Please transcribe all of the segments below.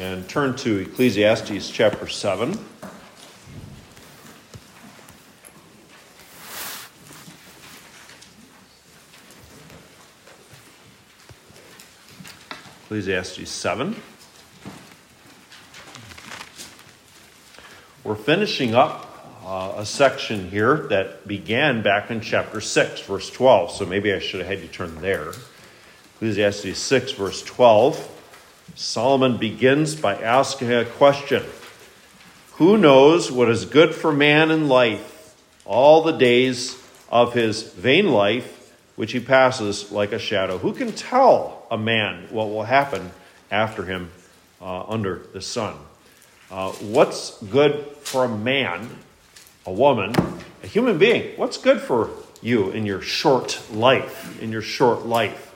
and turn to Ecclesiastes chapter 7. Ecclesiastes 7. We're finishing up uh, a section here that began back in chapter 6, verse 12. So maybe I should have had you turn there. Ecclesiastes 6, verse 12. Solomon begins by asking a question Who knows what is good for man in life, all the days of his vain life, which he passes like a shadow? Who can tell a man what will happen after him uh, under the sun. Uh, what's good for a man, a woman, a human being? What's good for you in your short life? In your short life,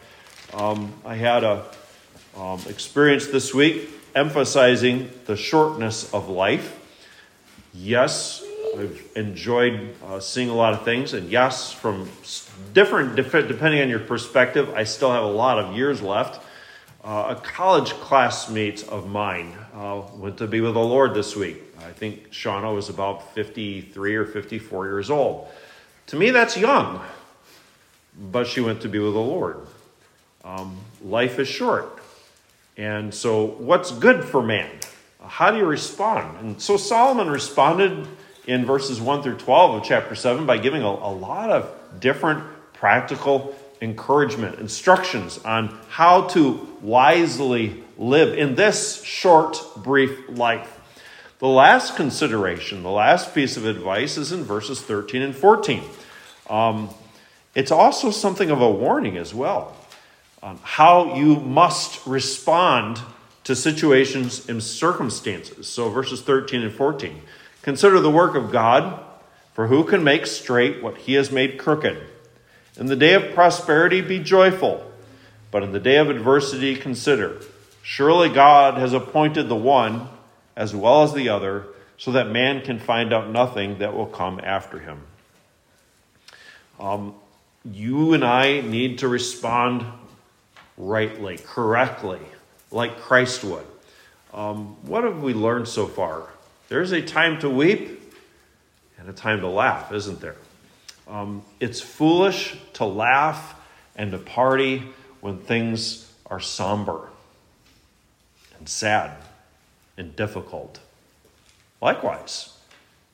um, I had a um, experience this week emphasizing the shortness of life. Yes, I've enjoyed uh, seeing a lot of things, and yes, from different, depending on your perspective, I still have a lot of years left. Uh, a college classmate of mine uh, went to be with the Lord this week. I think Shauna was about 53 or 54 years old. To me, that's young, but she went to be with the Lord. Um, life is short. And so, what's good for man? How do you respond? And so, Solomon responded in verses 1 through 12 of chapter 7 by giving a, a lot of different practical encouragement, instructions on how to wisely live in this short, brief life. The last consideration, the last piece of advice is in verses 13 and 14. Um, it's also something of a warning as well on how you must respond to situations and circumstances. So, verses 13 and 14. Consider the work of God, for who can make straight what he has made crooked? In the day of prosperity, be joyful, but in the day of adversity, consider. Surely God has appointed the one as well as the other, so that man can find out nothing that will come after him. Um, you and I need to respond rightly, correctly, like Christ would. Um, what have we learned so far? There's a time to weep and a time to laugh, isn't there? Um, it's foolish to laugh and to party when things are somber and sad and difficult. Likewise,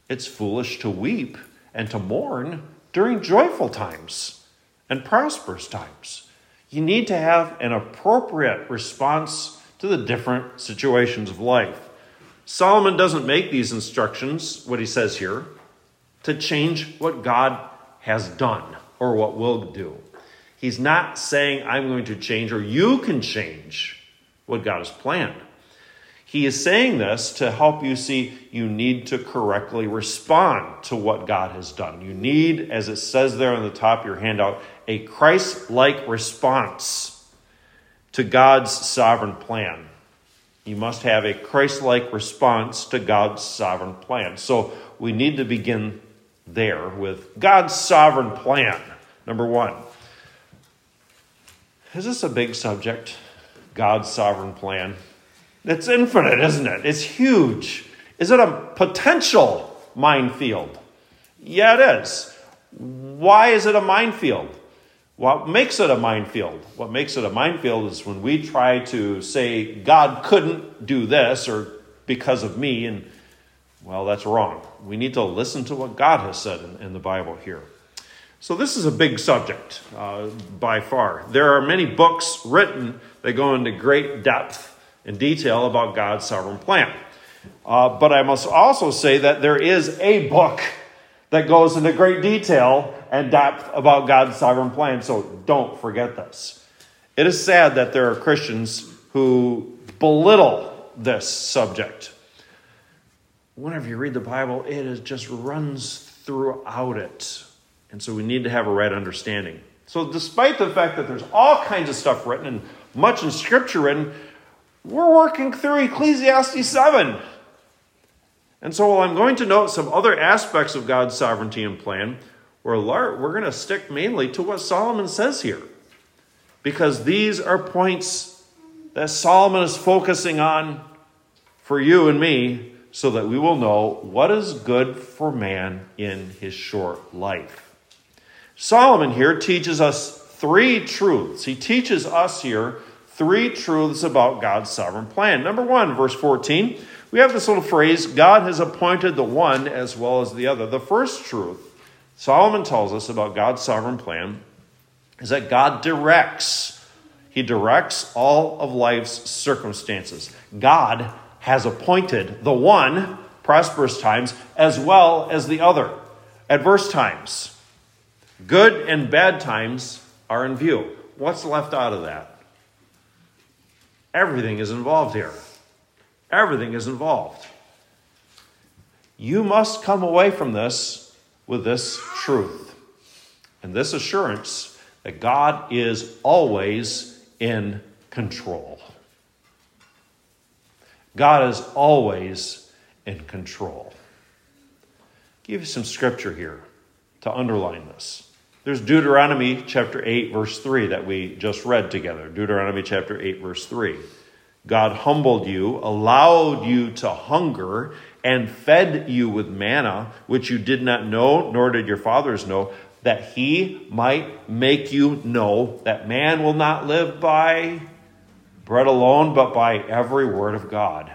it's foolish to weep and to mourn during joyful times and prosperous times. You need to have an appropriate response to the different situations of life. Solomon doesn't make these instructions, what he says here, to change what God has done or what will do. He's not saying, I'm going to change or you can change what God has planned. He is saying this to help you see you need to correctly respond to what God has done. You need, as it says there on the top of your handout, a Christ like response to God's sovereign plan. You must have a Christ like response to God's sovereign plan. So we need to begin there with God's sovereign plan. Number one. Is this a big subject? God's sovereign plan? It's infinite, isn't it? It's huge. Is it a potential minefield? Yeah, it is. Why is it a minefield? What makes it a minefield? What makes it a minefield is when we try to say, God couldn't do this or because of me, and well, that's wrong. We need to listen to what God has said in, in the Bible here. So, this is a big subject uh, by far. There are many books written that go into great depth and detail about God's sovereign plan. Uh, but I must also say that there is a book that goes into great detail and depth about God's sovereign plan. So don't forget this. It is sad that there are Christians who belittle this subject. Whenever you read the Bible, it is, just runs throughout it. And so we need to have a right understanding. So, despite the fact that there's all kinds of stuff written and much in Scripture written, we're working through Ecclesiastes 7. And so, while I'm going to note some other aspects of God's sovereignty and plan, we're, we're going to stick mainly to what Solomon says here. Because these are points that Solomon is focusing on for you and me so that we will know what is good for man in his short life. Solomon here teaches us three truths. He teaches us here three truths about God's sovereign plan. Number one, verse 14, we have this little phrase God has appointed the one as well as the other. The first truth Solomon tells us about God's sovereign plan is that God directs. He directs all of life's circumstances. God has appointed the one, prosperous times, as well as the other, adverse times. Good and bad times are in view. What's left out of that? Everything is involved here. Everything is involved. You must come away from this with this truth and this assurance that God is always in control. God is always in control. I'll give you some scripture here to underline this. There's Deuteronomy chapter 8, verse 3 that we just read together. Deuteronomy chapter 8, verse 3. God humbled you, allowed you to hunger, and fed you with manna, which you did not know, nor did your fathers know, that he might make you know that man will not live by bread alone, but by every word of God.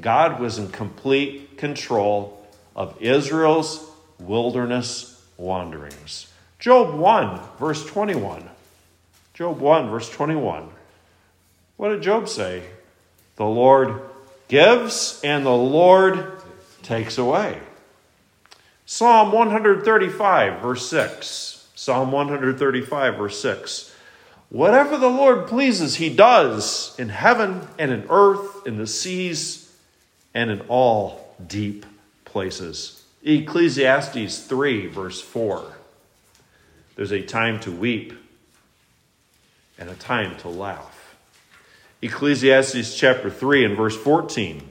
God was in complete control of Israel's wilderness wanderings. Job 1, verse 21. Job 1, verse 21. What did Job say? The Lord gives and the Lord takes away. Psalm 135, verse 6. Psalm 135, verse 6. Whatever the Lord pleases, he does in heaven and in earth, in the seas, and in all deep places. Ecclesiastes 3, verse 4. There's a time to weep and a time to laugh. Ecclesiastes chapter 3 and verse 14.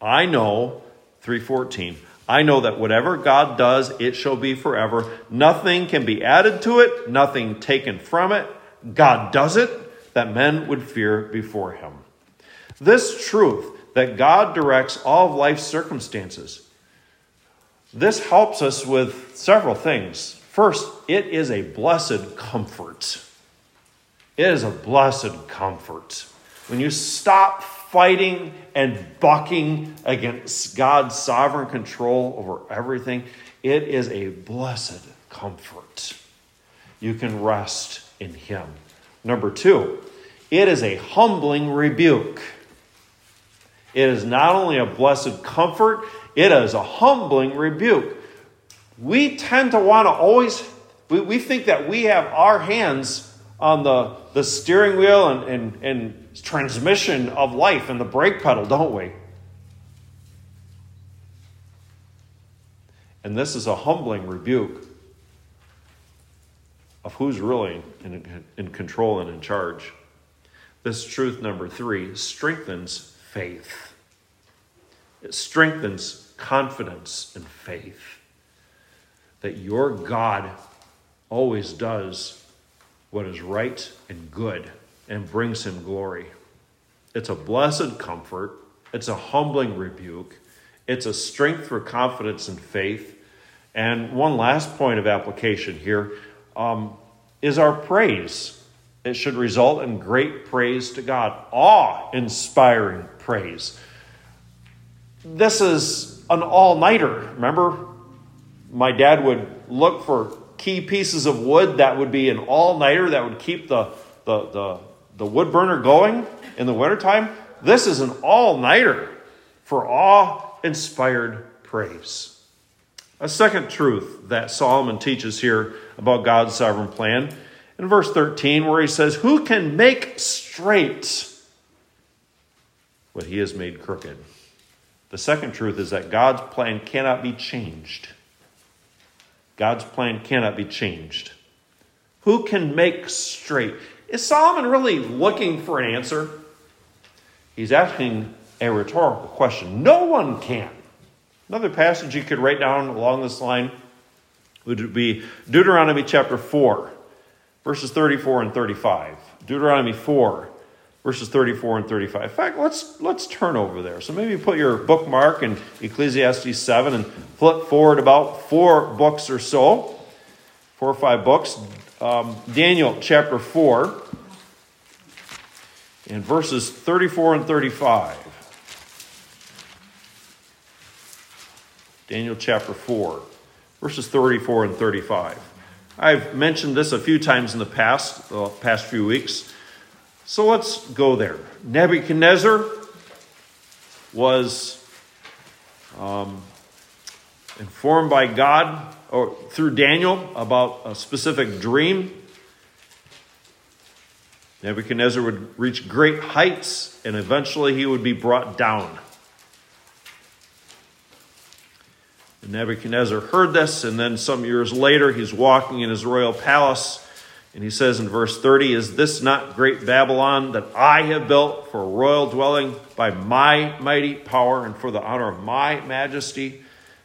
I know, 314, I know that whatever God does, it shall be forever. Nothing can be added to it, nothing taken from it. God does it that men would fear before him. This truth that God directs all of life's circumstances, this helps us with several things. First, it is a blessed comfort. It is a blessed comfort. When you stop fighting and bucking against God's sovereign control over everything, it is a blessed comfort. You can rest in Him. Number two, it is a humbling rebuke. It is not only a blessed comfort, it is a humbling rebuke we tend to want to always, we, we think that we have our hands on the, the steering wheel and, and, and transmission of life and the brake pedal, don't we? And this is a humbling rebuke of who's really in, in control and in charge. This truth, number three, strengthens faith. It strengthens confidence and faith that your God always does what is right and good and brings him glory. It's a blessed comfort, it's a humbling rebuke, it's a strength for confidence and faith. And one last point of application here um, is our praise. It should result in great praise to God, awe inspiring praise. This is an all nighter. Remember, my dad would look for key pieces of wood that would be an all nighter that would keep the, the, the, the wood burner going in the wintertime. This is an all nighter for awe inspired praise. A second truth that Solomon teaches here about God's sovereign plan in verse 13, where he says, Who can make straight what he has made crooked? The second truth is that God's plan cannot be changed. God's plan cannot be changed. Who can make straight? Is Solomon really looking for an answer? He's asking a rhetorical question. No one can. Another passage you could write down along this line would be Deuteronomy chapter 4, verses 34 and 35. Deuteronomy 4, verses 34 and 35. In fact, let's, let's turn over there. So maybe put your bookmark in Ecclesiastes 7 and flip forward about four books or so, four or five books. Um, Daniel chapter 4 and verses 34 and 35. Daniel chapter 4, verses 34 and 35. I've mentioned this a few times in the past, the past few weeks. So let's go there. Nebuchadnezzar was um, informed by God or through Daniel about a specific dream. Nebuchadnezzar would reach great heights and eventually he would be brought down. And Nebuchadnezzar heard this, and then some years later, he's walking in his royal palace and he says in verse 30, Is this not great Babylon that I have built for a royal dwelling by my mighty power and for the honor of my majesty?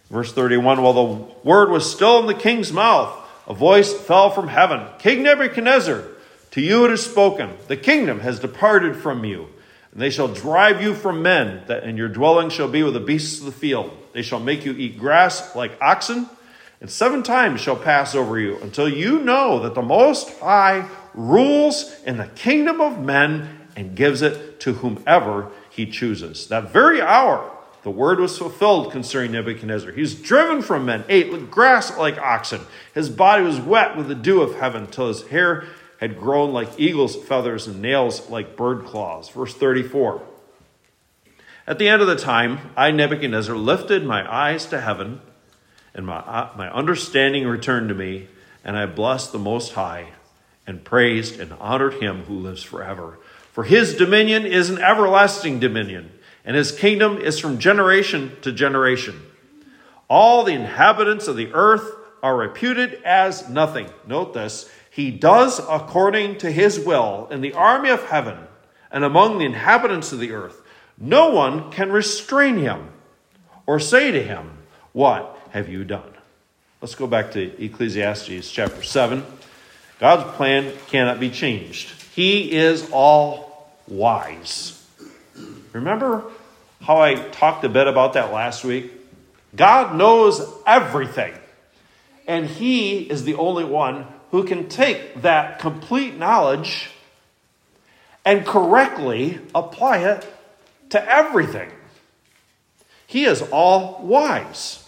Verse 31, While the word was still in the king's mouth, a voice fell from heaven King Nebuchadnezzar, to you it is spoken, the kingdom has departed from you. And they shall drive you from men, that and your dwelling shall be with the beasts of the field. They shall make you eat grass like oxen and seven times shall pass over you until you know that the Most High rules in the kingdom of men and gives it to whomever he chooses. That very hour, the word was fulfilled concerning Nebuchadnezzar. He was driven from men, ate grass like oxen. His body was wet with the dew of heaven till his hair had grown like eagle's feathers and nails like bird claws. Verse 34. At the end of the time, I, Nebuchadnezzar, lifted my eyes to heaven and my, uh, my understanding returned to me, and I blessed the Most High, and praised and honored him who lives forever. For his dominion is an everlasting dominion, and his kingdom is from generation to generation. All the inhabitants of the earth are reputed as nothing. Note this He does according to his will in the army of heaven and among the inhabitants of the earth. No one can restrain him or say to him, What? Have you done? Let's go back to Ecclesiastes chapter 7. God's plan cannot be changed. He is all wise. Remember how I talked a bit about that last week? God knows everything. And He is the only one who can take that complete knowledge and correctly apply it to everything. He is all wise.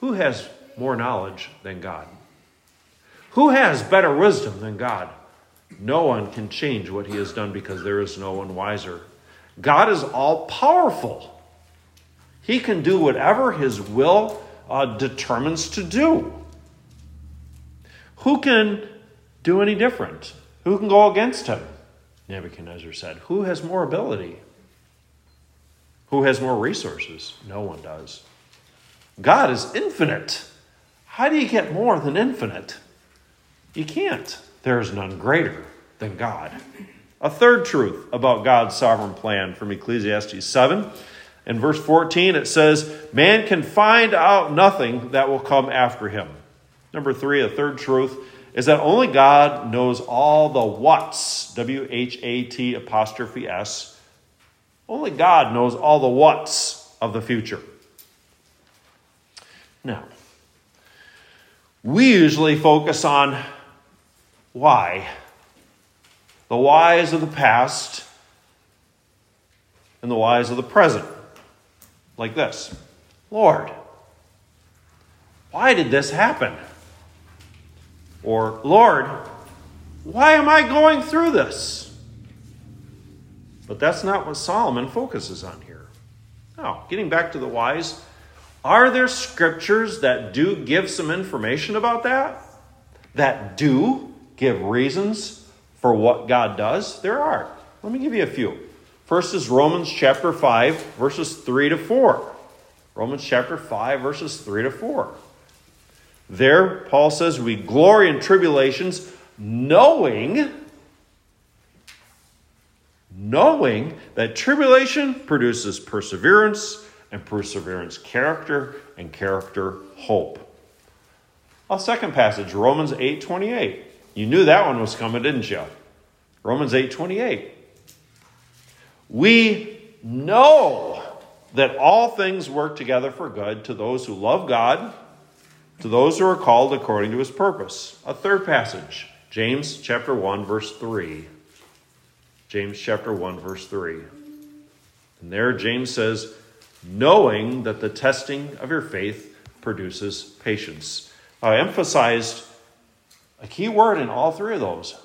Who has more knowledge than God? Who has better wisdom than God? No one can change what he has done because there is no one wiser. God is all powerful. He can do whatever his will uh, determines to do. Who can do any different? Who can go against him? Nebuchadnezzar said. Who has more ability? Who has more resources? No one does. God is infinite. How do you get more than infinite? You can't. There is none greater than God. A third truth about God's sovereign plan from Ecclesiastes 7. In verse 14, it says, Man can find out nothing that will come after him. Number three, a third truth is that only God knows all the whats, W H A T apostrophe S. Only God knows all the whats of the future. Now, we usually focus on why. The whys of the past and the whys of the present. Like this Lord, why did this happen? Or, Lord, why am I going through this? But that's not what Solomon focuses on here. Now, getting back to the whys, are there scriptures that do give some information about that? That do give reasons for what God does? There are. Let me give you a few. First is Romans chapter 5, verses 3 to 4. Romans chapter 5, verses 3 to 4. There, Paul says, We glory in tribulations, knowing, knowing that tribulation produces perseverance and perseverance character, and character hope. A second passage, Romans 8:28. You knew that one was coming, didn't you? Romans 8:28. We know that all things work together for good to those who love God, to those who are called according to his purpose. A third passage, James chapter 1 verse 3. James chapter 1 verse 3. And there James says, knowing that the testing of your faith produces patience. I emphasized a key word in all three of those.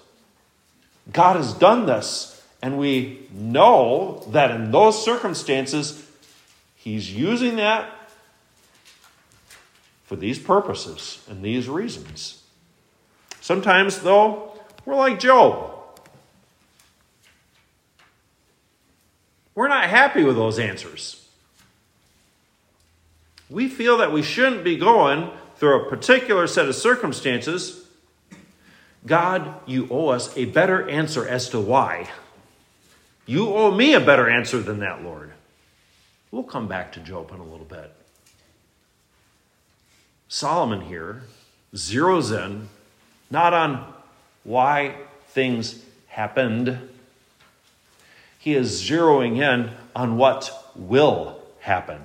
God has done this, and we know that in those circumstances, He's using that for these purposes and these reasons. Sometimes, though, we're like Job. We're not happy with those answers. We feel that we shouldn't be going through a particular set of circumstances. God, you owe us a better answer as to why. You owe me a better answer than that, Lord. We'll come back to Job in a little bit. Solomon here zeroes in not on why things happened, he is zeroing in on what will happen.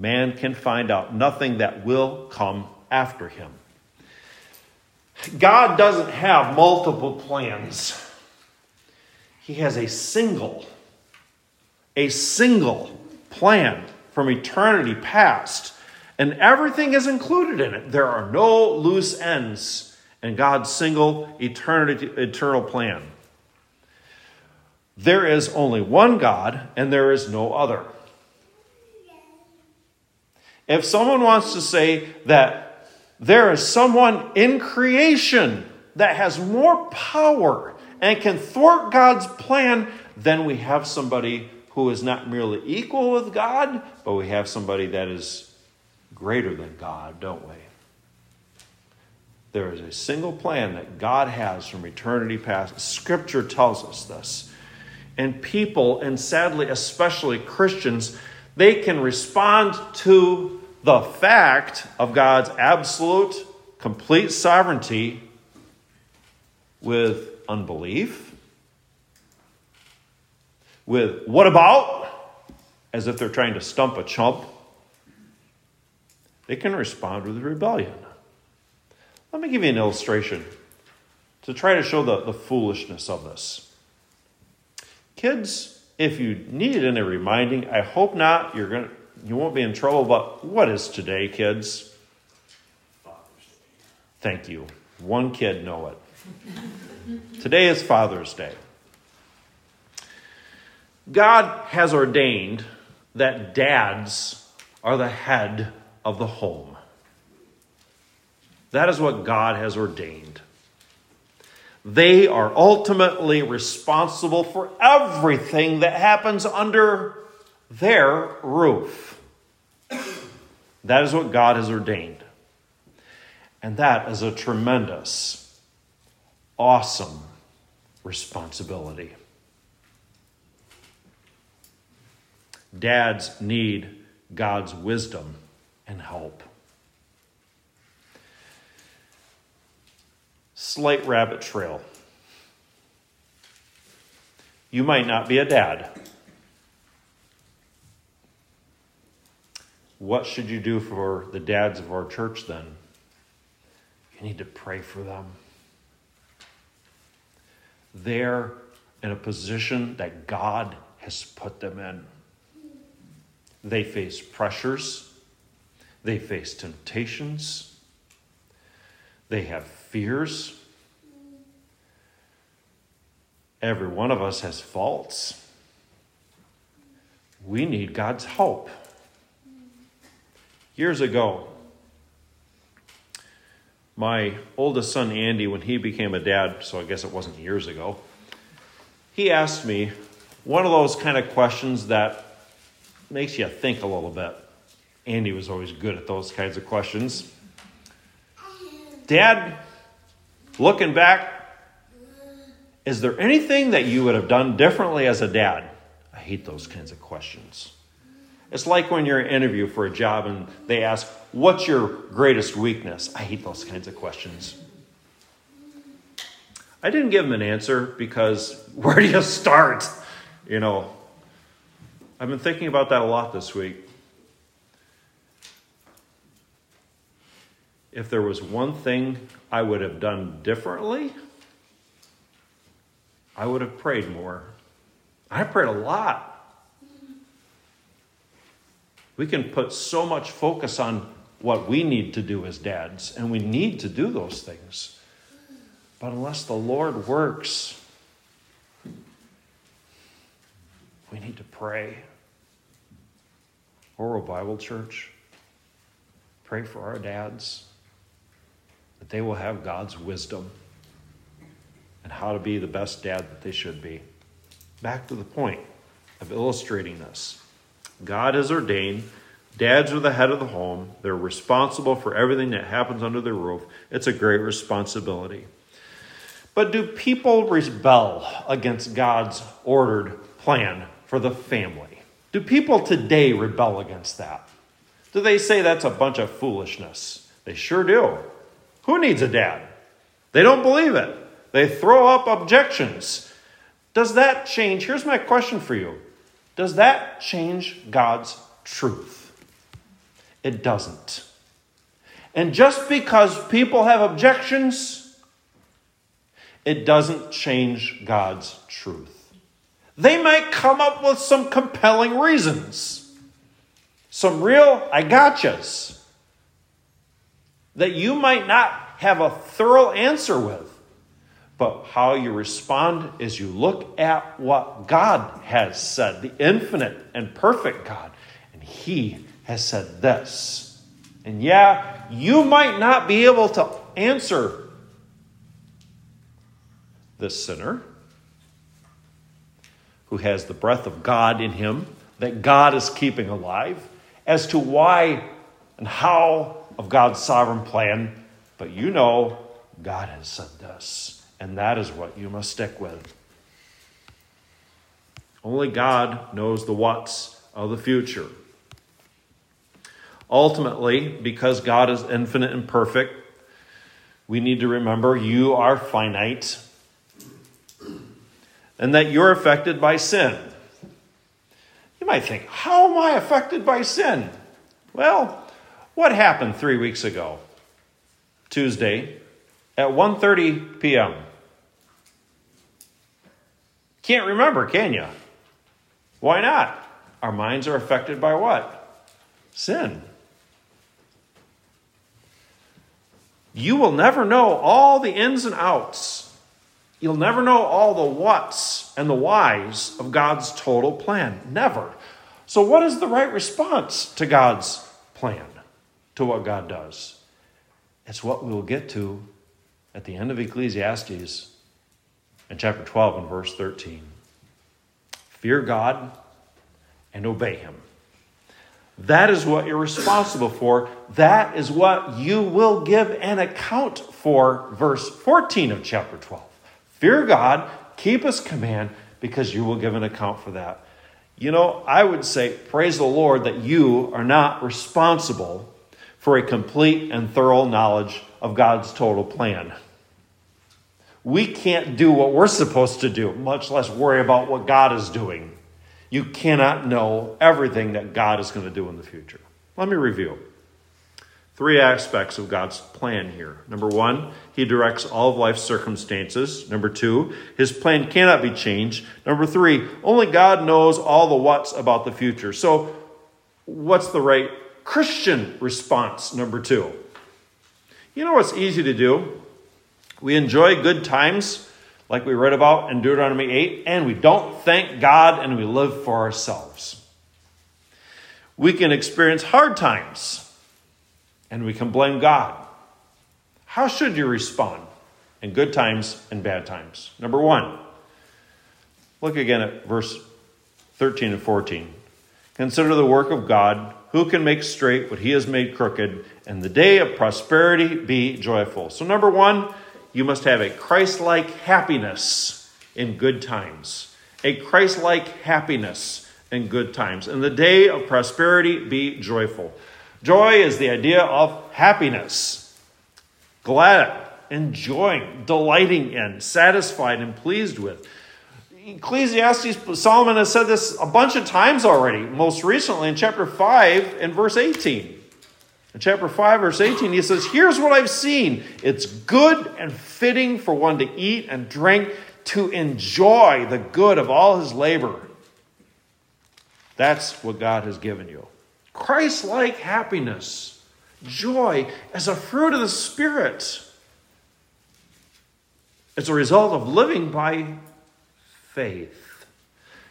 Man can find out nothing that will come after him. God doesn't have multiple plans. He has a single, a single plan from eternity past, and everything is included in it. There are no loose ends in God's single eternity, eternal plan. There is only one God, and there is no other. If someone wants to say that there is someone in creation that has more power and can thwart God's plan, then we have somebody who is not merely equal with God, but we have somebody that is greater than God, don't we? There is a single plan that God has from eternity past. Scripture tells us this. And people, and sadly, especially Christians, they can respond to the fact of God's absolute, complete sovereignty with unbelief with what about, as if they're trying to stump a chump. They can respond with rebellion. Let me give you an illustration to try to show the, the foolishness of this. Kids, if you need any reminding, I hope not. You're going to you won't be in trouble, but what is today, kids? Thank you. One kid know it. today is Father's Day. God has ordained that dads are the head of the home. That is what God has ordained. They are ultimately responsible for everything that happens under their roof. That is what God has ordained. And that is a tremendous, awesome responsibility. Dads need God's wisdom and help. Slight rabbit trail. You might not be a dad. What should you do for the dads of our church then? You need to pray for them. They're in a position that God has put them in. They face pressures, they face temptations, they have fears. Every one of us has faults. We need God's help. Years ago, my oldest son Andy, when he became a dad, so I guess it wasn't years ago, he asked me one of those kind of questions that makes you think a little bit. Andy was always good at those kinds of questions. Dad, looking back, is there anything that you would have done differently as a dad? I hate those kinds of questions. It's like when you're in an interview for a job and they ask, What's your greatest weakness? I hate those kinds of questions. I didn't give him an answer because where do you start? You know, I've been thinking about that a lot this week. If there was one thing I would have done differently, I would have prayed more. I prayed a lot. We can put so much focus on what we need to do as dads, and we need to do those things. But unless the Lord works, we need to pray. Orwell Bible Church, pray for our dads that they will have God's wisdom and how to be the best dad that they should be. Back to the point of illustrating this God has ordained dads are the head of the home, they're responsible for everything that happens under their roof. It's a great responsibility. But do people rebel against God's ordered plan for the family? Do people today rebel against that? Do they say that's a bunch of foolishness? They sure do. Who needs a dad? They don't believe it. They throw up objections. Does that change? Here's my question for you Does that change God's truth? It doesn't. And just because people have objections, it doesn't change God's truth. They might come up with some compelling reasons, some real I gotchas that you might not have a thorough answer with. But how you respond is you look at what God has said, the infinite and perfect God. And He has said this. And yeah, you might not be able to answer this sinner who has the breath of God in him that God is keeping alive as to why and how of God's sovereign plan, but you know God has said this, and that is what you must stick with. Only God knows the what's of the future. Ultimately, because God is infinite and perfect, we need to remember you are finite and that you're affected by sin. You might think, how am I affected by sin? Well, what happened 3 weeks ago? Tuesday at 1:30 p.m. Can't remember, can you? Why not? Our minds are affected by what? Sin. You will never know all the ins and outs. You'll never know all the whats and the whys of God's total plan. Never. So, what is the right response to God's plan, to what God does? It's what we will get to at the end of Ecclesiastes in chapter 12 and verse 13. Fear God and obey Him. That is what you're responsible for. That is what you will give an account for. Verse 14 of chapter 12. Fear God, keep his command, because you will give an account for that. You know, I would say, praise the Lord that you are not responsible for a complete and thorough knowledge of God's total plan. We can't do what we're supposed to do, much less worry about what God is doing. You cannot know everything that God is going to do in the future. Let me review. Three aspects of God's plan here. Number one, He directs all of life's circumstances. Number two, His plan cannot be changed. Number three, only God knows all the what's about the future. So, what's the right Christian response? Number two. You know what's easy to do? We enjoy good times like we read about in Deuteronomy 8, and we don't thank God and we live for ourselves. We can experience hard times and we can blame God. How should you respond in good times and bad times? Number one, look again at verse 13 and 14. Consider the work of God. Who can make straight what he has made crooked? And the day of prosperity be joyful. So, number one, you must have a Christ like happiness in good times. A Christ like happiness in good times. In the day of prosperity, be joyful. Joy is the idea of happiness, glad, enjoying, delighting in, satisfied, and pleased with. Ecclesiastes, Solomon has said this a bunch of times already, most recently in chapter 5 and verse 18. In chapter 5, verse 18, he says, Here's what I've seen. It's good and fitting for one to eat and drink, to enjoy the good of all his labor. That's what God has given you. Christ like happiness, joy as a fruit of the Spirit. It's a result of living by faith.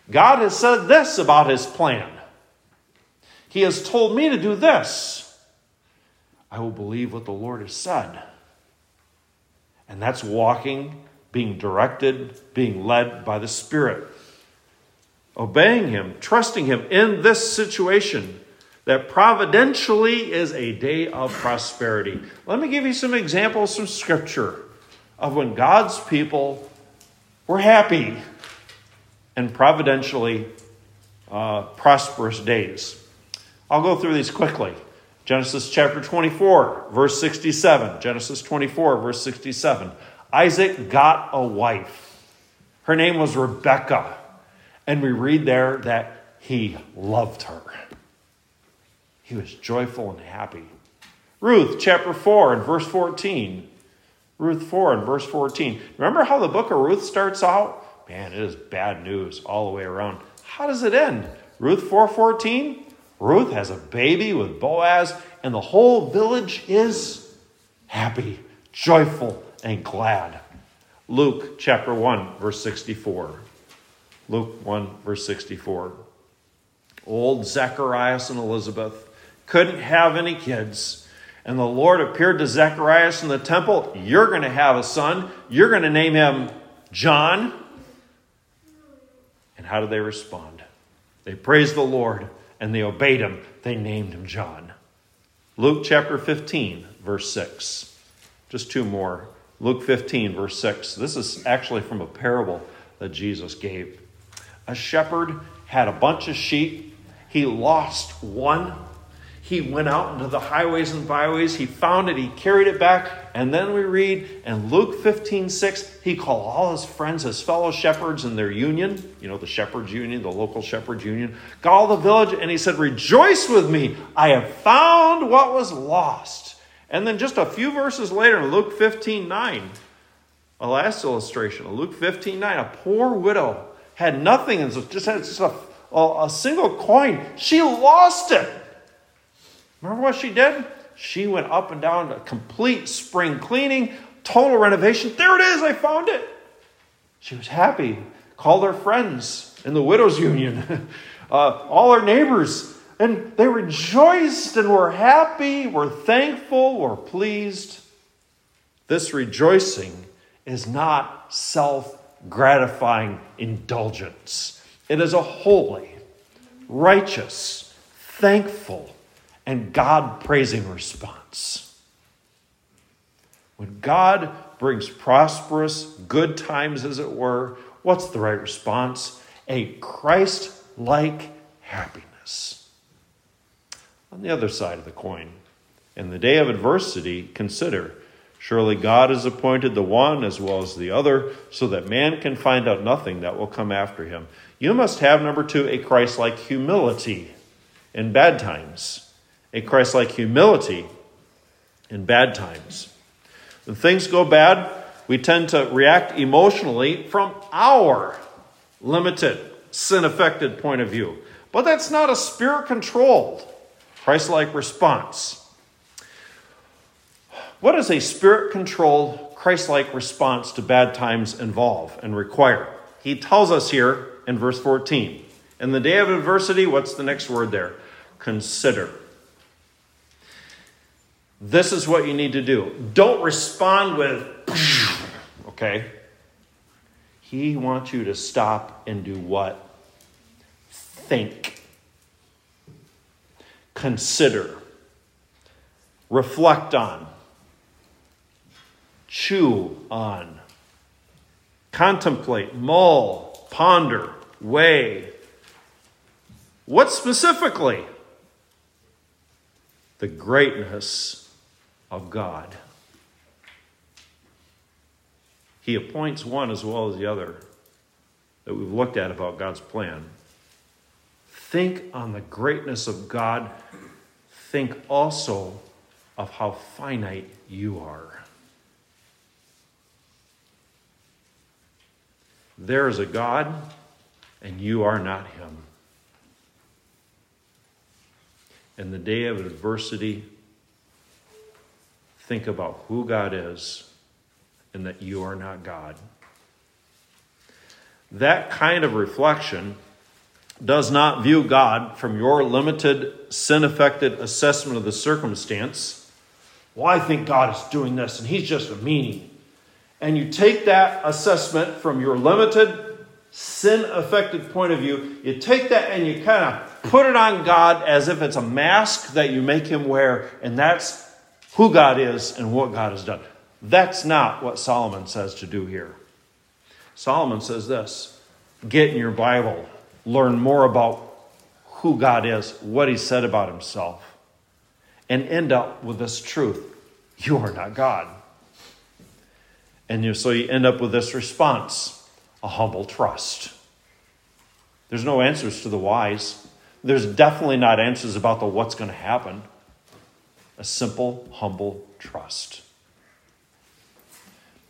God has said this about his plan. He has told me to do this. I will believe what the Lord has said. And that's walking, being directed, being led by the Spirit. Obeying Him, trusting Him in this situation that providentially is a day of prosperity. Let me give you some examples from Scripture of when God's people were happy and providentially uh, prosperous days. I'll go through these quickly. Genesis chapter 24, verse 67. Genesis 24, verse 67. Isaac got a wife. Her name was Rebekah. And we read there that he loved her. He was joyful and happy. Ruth chapter 4 and verse 14. Ruth 4 and verse 14. Remember how the book of Ruth starts out? Man, it is bad news all the way around. How does it end? Ruth 4:14? Ruth has a baby with Boaz, and the whole village is happy, joyful, and glad. Luke chapter 1, verse 64. Luke 1, verse 64. Old Zacharias and Elizabeth couldn't have any kids. And the Lord appeared to Zacharias in the temple. You're going to have a son. You're going to name him John. And how did they respond? They praised the Lord and they obeyed him. They named him John. Luke chapter 15, verse 6. Just two more. Luke 15, verse 6. This is actually from a parable that Jesus gave. A shepherd had a bunch of sheep. He lost one he went out into the highways and byways. He found it. He carried it back. And then we read in Luke 15 6, he called all his friends, his fellow shepherds in their union, you know, the shepherds' union, the local shepherds' union, got all the village, and he said, Rejoice with me. I have found what was lost. And then just a few verses later in Luke 15 9, a last illustration, Luke 15 9, a poor widow had nothing and just had just a, a single coin. She lost it. Remember what she did? She went up and down a complete spring cleaning, total renovation. There it is, I found it. She was happy, called her friends in the widows' union, uh, all her neighbors, and they rejoiced and were happy, were thankful, were pleased. This rejoicing is not self gratifying indulgence, it is a holy, righteous, thankful, and God praising response. When God brings prosperous, good times, as it were, what's the right response? A Christ like happiness. On the other side of the coin, in the day of adversity, consider surely God has appointed the one as well as the other, so that man can find out nothing that will come after him. You must have, number two, a Christ like humility in bad times a Christ like humility in bad times. When things go bad, we tend to react emotionally from our limited, sin affected point of view. But that's not a spirit controlled, Christ like response. What does a spirit controlled, Christ like response to bad times involve and require? He tells us here in verse 14. In the day of adversity, what's the next word there? Consider. This is what you need to do. Don't respond with, okay? He wants you to stop and do what? Think. Consider. Reflect on. Chew on. Contemplate, mull, ponder, weigh. What specifically? The greatness of God. He appoints one as well as the other. that we've looked at about God's plan. Think on the greatness of God. Think also of how finite you are. There is a God, and you are not Him. In the day of adversity, think about who God is and that you are not God. That kind of reflection does not view God from your limited, sin affected assessment of the circumstance. Well, I think God is doing this and he's just a meanie. And you take that assessment from your limited, sin affected point of view, you take that and you kind of put it on God as if it's a mask that you make him wear, and that's who God is and what God has done. That's not what Solomon says to do here. Solomon says this get in your Bible, learn more about who God is, what he said about himself, and end up with this truth you are not God. And you, so you end up with this response a humble trust. There's no answers to the whys. There's definitely not answers about the what's going to happen. A simple, humble trust.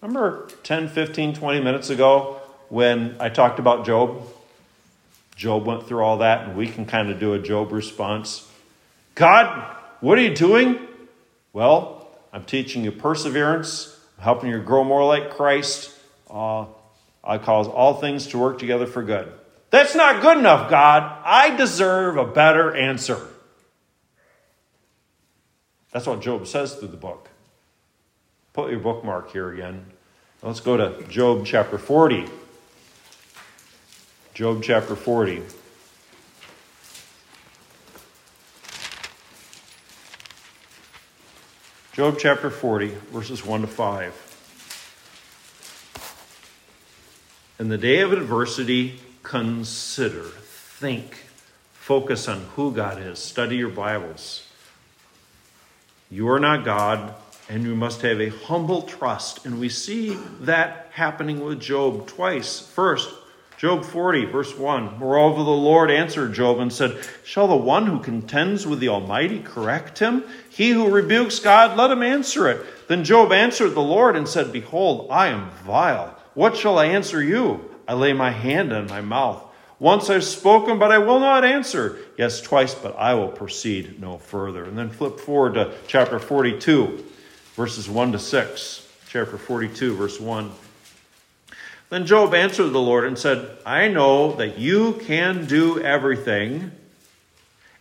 Remember 10, 15, 20 minutes ago when I talked about Job? Job went through all that, and we can kind of do a Job response. God, what are you doing? Well, I'm teaching you perseverance, I'm helping you grow more like Christ. Uh, I cause all things to work together for good. That's not good enough, God. I deserve a better answer. That's what Job says through the book. Put your bookmark here again. Let's go to Job chapter 40. Job chapter 40. Job chapter 40, verses 1 to 5. In the day of adversity, consider, think, focus on who God is. Study your Bibles. You are not God, and you must have a humble trust. And we see that happening with Job twice. First, Job 40, verse 1. Moreover, the Lord answered Job and said, Shall the one who contends with the Almighty correct him? He who rebukes God, let him answer it. Then Job answered the Lord and said, Behold, I am vile. What shall I answer you? I lay my hand on my mouth. Once I've spoken, but I will not answer. Yes, twice, but I will proceed no further. And then flip forward to chapter 42, verses 1 to 6. Chapter 42, verse 1. Then Job answered the Lord and said, I know that you can do everything,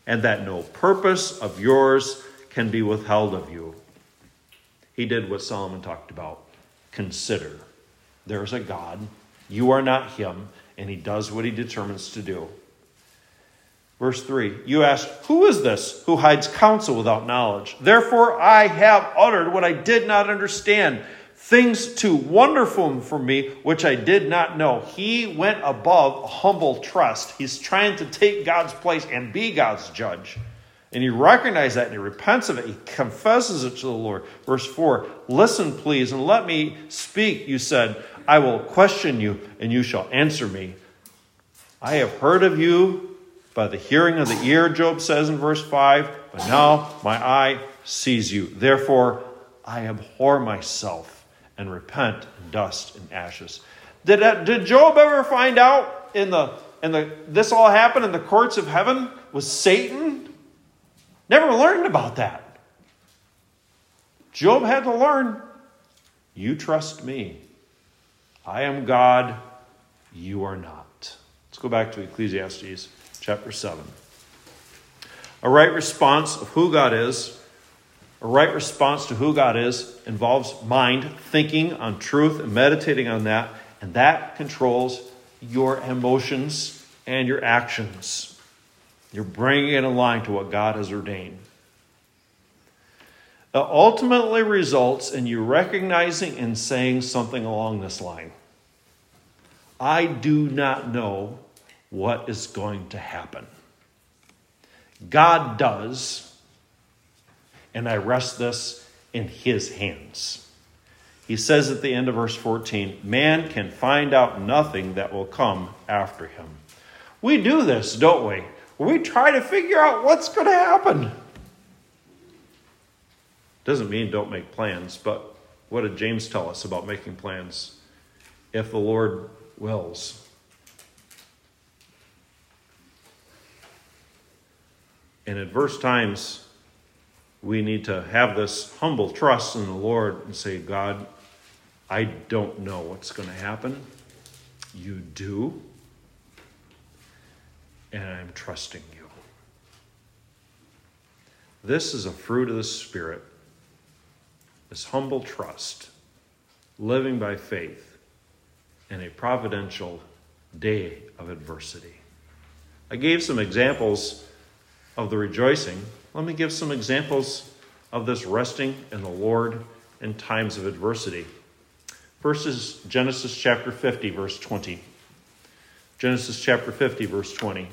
and that no purpose of yours can be withheld of you. He did what Solomon talked about consider. There's a God. You are not him, and he does what he determines to do. Verse 3 You ask, Who is this who hides counsel without knowledge? Therefore I have uttered what I did not understand, things too wonderful for me, which I did not know. He went above humble trust. He's trying to take God's place and be God's judge. And he recognizes that and he repents of it. He confesses it to the Lord. Verse 4 Listen, please, and let me speak, you said. I will question you, and you shall answer me. I have heard of you by the hearing of the ear, Job says in verse 5, but now my eye sees you. Therefore, I abhor myself and repent in dust and ashes. Did, uh, did Job ever find out in the, in the, this all happened in the courts of heaven? Was Satan? Never learned about that. Job had to learn you trust me. I am God, you are not. Let's go back to Ecclesiastes chapter 7. A right response of who God is, a right response to who God is involves mind, thinking on truth and meditating on that, and that controls your emotions and your actions. You're bringing it in line to what God has ordained. Ultimately results in you recognizing and saying something along this line I do not know what is going to happen. God does, and I rest this in His hands. he says at the end of verse 14, Man can find out nothing that will come after him. We do this, don't we? We try to figure out what's going to happen. Doesn't mean don't make plans, but what did James tell us about making plans? If the Lord wills. In adverse times, we need to have this humble trust in the Lord and say, God, I don't know what's going to happen. You do. And I'm trusting you. This is a fruit of the Spirit. This humble trust, living by faith in a providential day of adversity. I gave some examples of the rejoicing. Let me give some examples of this resting in the Lord in times of adversity. First is Genesis chapter 50, verse 20. Genesis chapter 50, verse 20.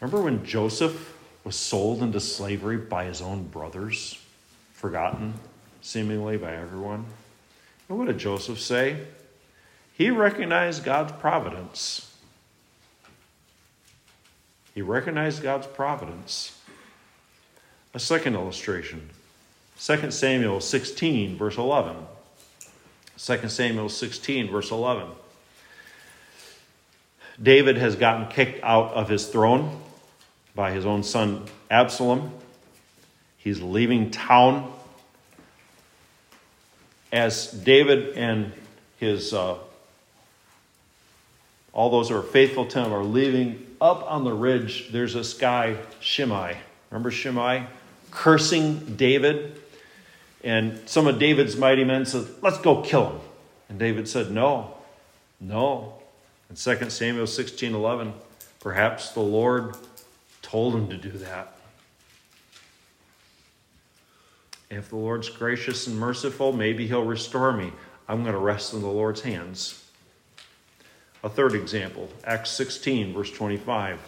Remember when Joseph was sold into slavery by his own brothers, forgotten seemingly by everyone? And what did Joseph say? He recognized God's providence. He recognized God's providence. A second illustration 2 Samuel 16, verse 11. 2 Samuel 16, verse 11. David has gotten kicked out of his throne by his own son Absalom. He's leaving town. As David and his uh, all those who are faithful to him are leaving up on the ridge, there's this guy, Shimei. Remember Shimei? Cursing David and some of David's mighty men said, Let's go kill him. And David said, No, no. In 2 Samuel 16 11, perhaps the Lord told him to do that. If the Lord's gracious and merciful, maybe he'll restore me. I'm going to rest in the Lord's hands. A third example, Acts 16, verse 25.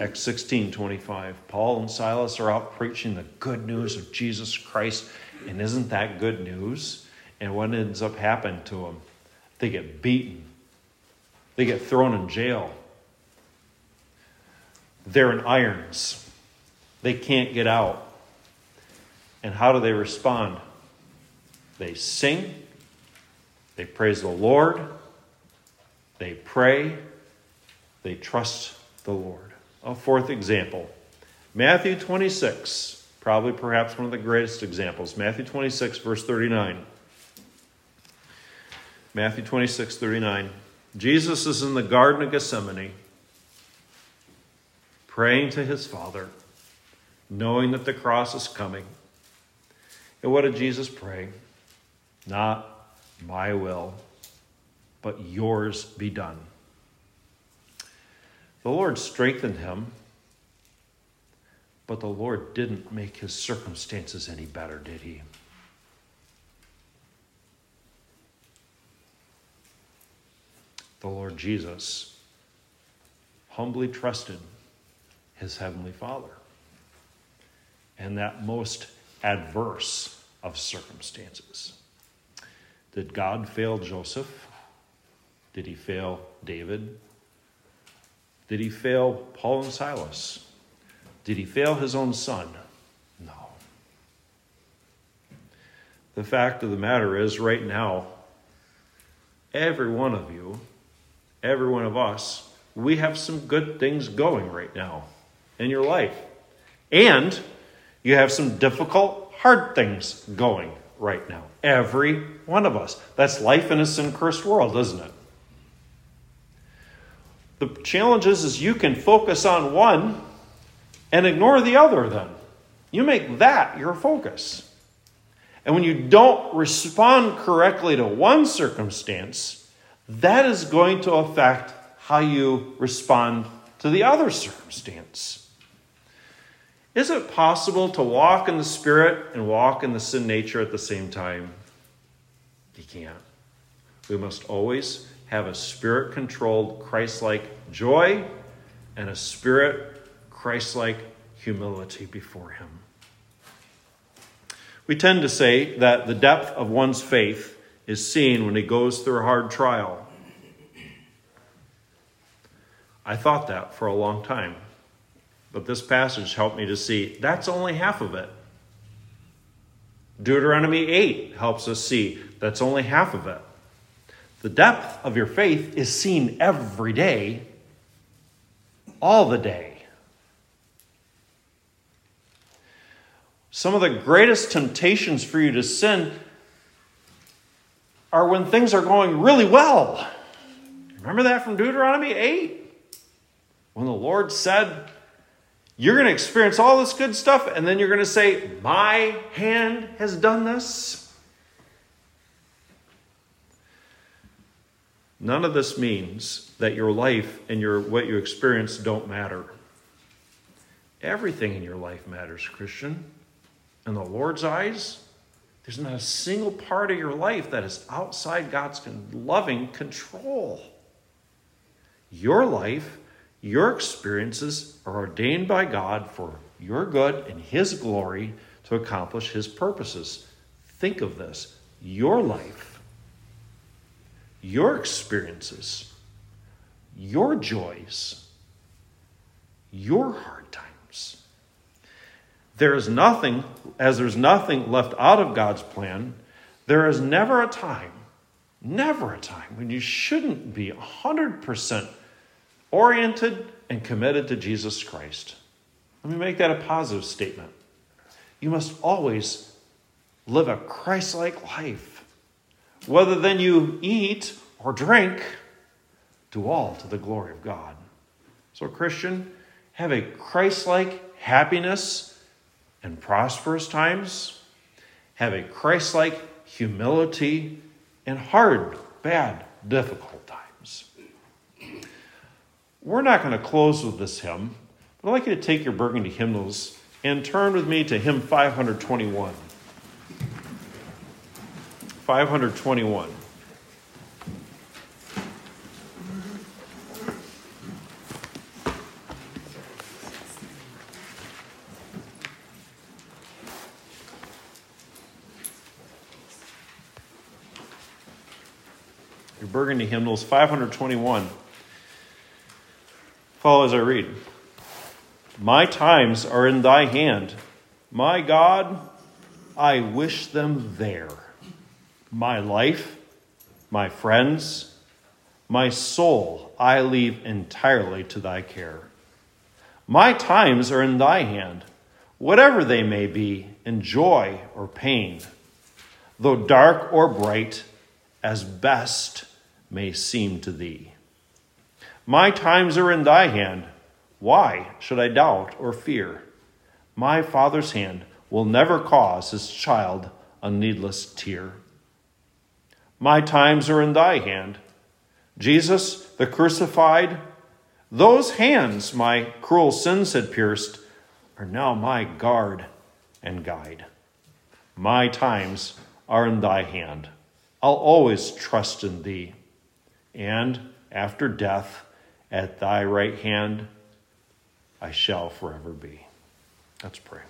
Acts 16, 25. Paul and Silas are out preaching the good news of Jesus Christ and isn't that good news? And what ends up happening to them? They get beaten, they get thrown in jail. They're in irons, they can't get out. And how do they respond? They sing, they praise the Lord, they pray, they trust the Lord. A fourth example Matthew 26. Probably, perhaps, one of the greatest examples. Matthew 26, verse 39. Matthew 26, 39. Jesus is in the Garden of Gethsemane, praying to his Father, knowing that the cross is coming. And what did Jesus pray? Not my will, but yours be done. The Lord strengthened him but the Lord didn't make his circumstances any better, did he? The Lord Jesus humbly trusted his heavenly Father. And that most adverse of circumstances. Did God fail Joseph? Did he fail David? Did he fail Paul and Silas? Did he fail his own son? No. The fact of the matter is, right now, every one of you, every one of us, we have some good things going right now in your life. And you have some difficult, hard things going right now. Every one of us. That's life in a sin cursed world, isn't it? The challenge is, is you can focus on one and ignore the other then. You make that your focus. And when you don't respond correctly to one circumstance, that is going to affect how you respond to the other circumstance. Is it possible to walk in the Spirit and walk in the sin nature at the same time? You can't. We must always have a spirit controlled, Christ like joy and a spirit Christ like humility before Him. We tend to say that the depth of one's faith is seen when he goes through a hard trial. I thought that for a long time. But this passage helped me to see that's only half of it. Deuteronomy 8 helps us see that's only half of it. The depth of your faith is seen every day, all the day. Some of the greatest temptations for you to sin are when things are going really well. Remember that from Deuteronomy 8? When the Lord said, You're going to experience all this good stuff, and then you're going to say, My hand has done this. None of this means that your life and your what you experience don't matter. Everything in your life matters, Christian. In the Lord's eyes, there's not a single part of your life that is outside God's loving control. Your life your experiences are ordained by God for your good and His glory to accomplish His purposes. Think of this your life, your experiences, your joys, your hard times. There is nothing, as there's nothing left out of God's plan, there is never a time, never a time when you shouldn't be 100% oriented and committed to Jesus Christ. Let me make that a positive statement. You must always live a Christ like life. Whether then you eat or drink, do all to the glory of God. So, Christian, have a Christ like happiness and prosperous times. Have a Christ like humility in hard, bad, difficult times. We're not going to close with this hymn, but I'd like you to take your burgundy hymnals and turn with me to hymn 521. 521. Your burgundy hymnals, 521. Follow as I read. My times are in thy hand. My God, I wish them there. My life, my friends, my soul I leave entirely to thy care. My times are in thy hand, whatever they may be, in joy or pain, though dark or bright, as best may seem to thee. My times are in thy hand. Why should I doubt or fear? My Father's hand will never cause his child a needless tear. My times are in thy hand. Jesus, the crucified, those hands my cruel sins had pierced are now my guard and guide. My times are in thy hand. I'll always trust in thee. And after death, at thy right hand I shall forever be. Let's pray.